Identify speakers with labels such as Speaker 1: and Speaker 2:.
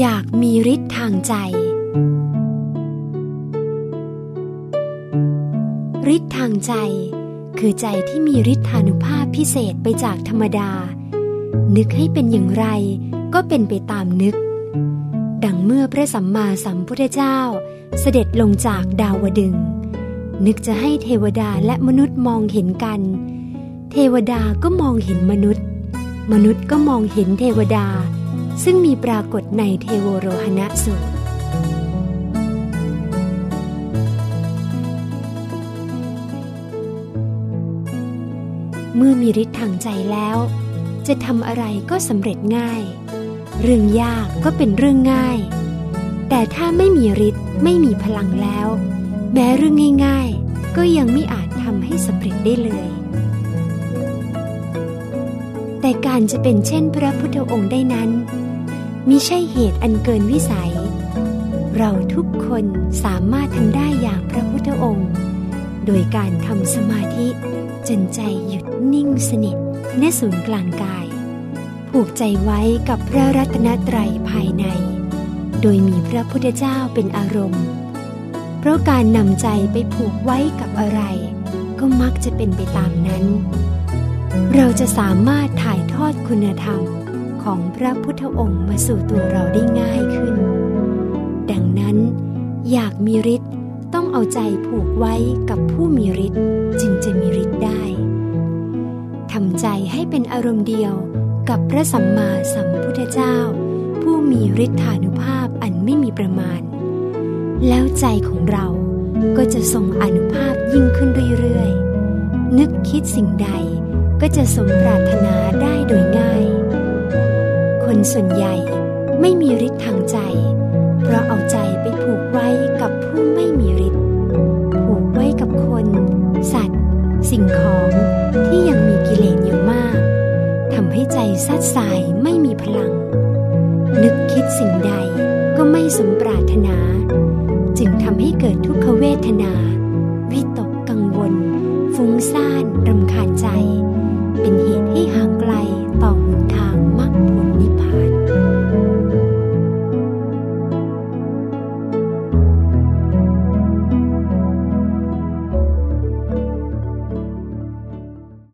Speaker 1: อยากมีฤทธิ์ทางใจ ฤทธิ์ทางใจ คือใจที่มีฤทธานุภาพพิเศษไปจากธรรมดา นึกให้เป็นอย่างไรก็เป็นไปตามนึก ดังเมื่อพระสัมมาสัมพุทธเจ้า เสด็จลงจากดาวดึง นึกจะให้เทวดาและมนุษย์มองเห็นกัน เทวดาก็มองเห็นมนุษย์ มนุษย์ก็มองเห็นเทวดา ซึ่งมีปรากฏในเทโวโรหณะสูตร เมื่อมีฤทธิ์ทางใจแล้ว จะทำอะไรก็สำเร็จง่าย เรื่องยากก็เป็นเรื่องง่าย แต่ถ้าไม่มีฤทธิ์ไม่มีพลังแล้ว แม้เรื่องง่ายๆ ก็ยังไม่อาจทำให้สำเร็จได้เลยแต่การจะเป็นเช่นพระพุทธองค์ได้นั้น มิใช่เหตุอันเกินวิสัย เราทุกคนสามารถทำได้อย่างพระพุทธองค์ โดยการทำสมาธิจนใจหยุดนิ่งสนิทณศูนย์กลางกาย ผูกใจไว้กับพระรัตนตรัยภายใน โดยมีพระพุทธเจ้าเป็นอารมณ์ เพราะการนำใจไปผูกไว้กับอะไร ก็มักจะเป็นไปตามนั้น เราจะสามารถถ่ายทอดคุณธรรม ของพระพุทธองค์มาสู่ตัวเราได้ง่ายขึ้น ดังนั้น อยากมีฤทธิ์ต้องเอาใจผูกไว้กับผู้มีฤทธิ์จึงจะมีฤทธิ์ได้ทำใจให้เป็นอารมณ์เดียวกับพระสัมมาสัมพุทธเจ้า ผู้มีฤทธานุภาพอันไม่มีประมาณ แล้วใจของเราก็จะทรงอนุภาพยิ่งขึ้นเรื่อยๆนึกคิดสิ่งใดก็จะสมปรารถนาได้โดยง่าย คนส่วนใหญ่ไม่มีฤทธิ์ทางใจ เพราะเอาใจไปผูกไว้กับผู้ไม่มีฤทธิ์ผูกไว้กับคน สัตว์ สิ่งของที่ยังมีกิเลสอยู่มากทำให้ใจซัดสายไม่มีพลัง นึกคิดสิ่งใดก็ไม่สมปรารถนา จึงทำให้เกิดทุกขเวทนา วิตกกังวล ฟุ้งซ่านรำคาญใจ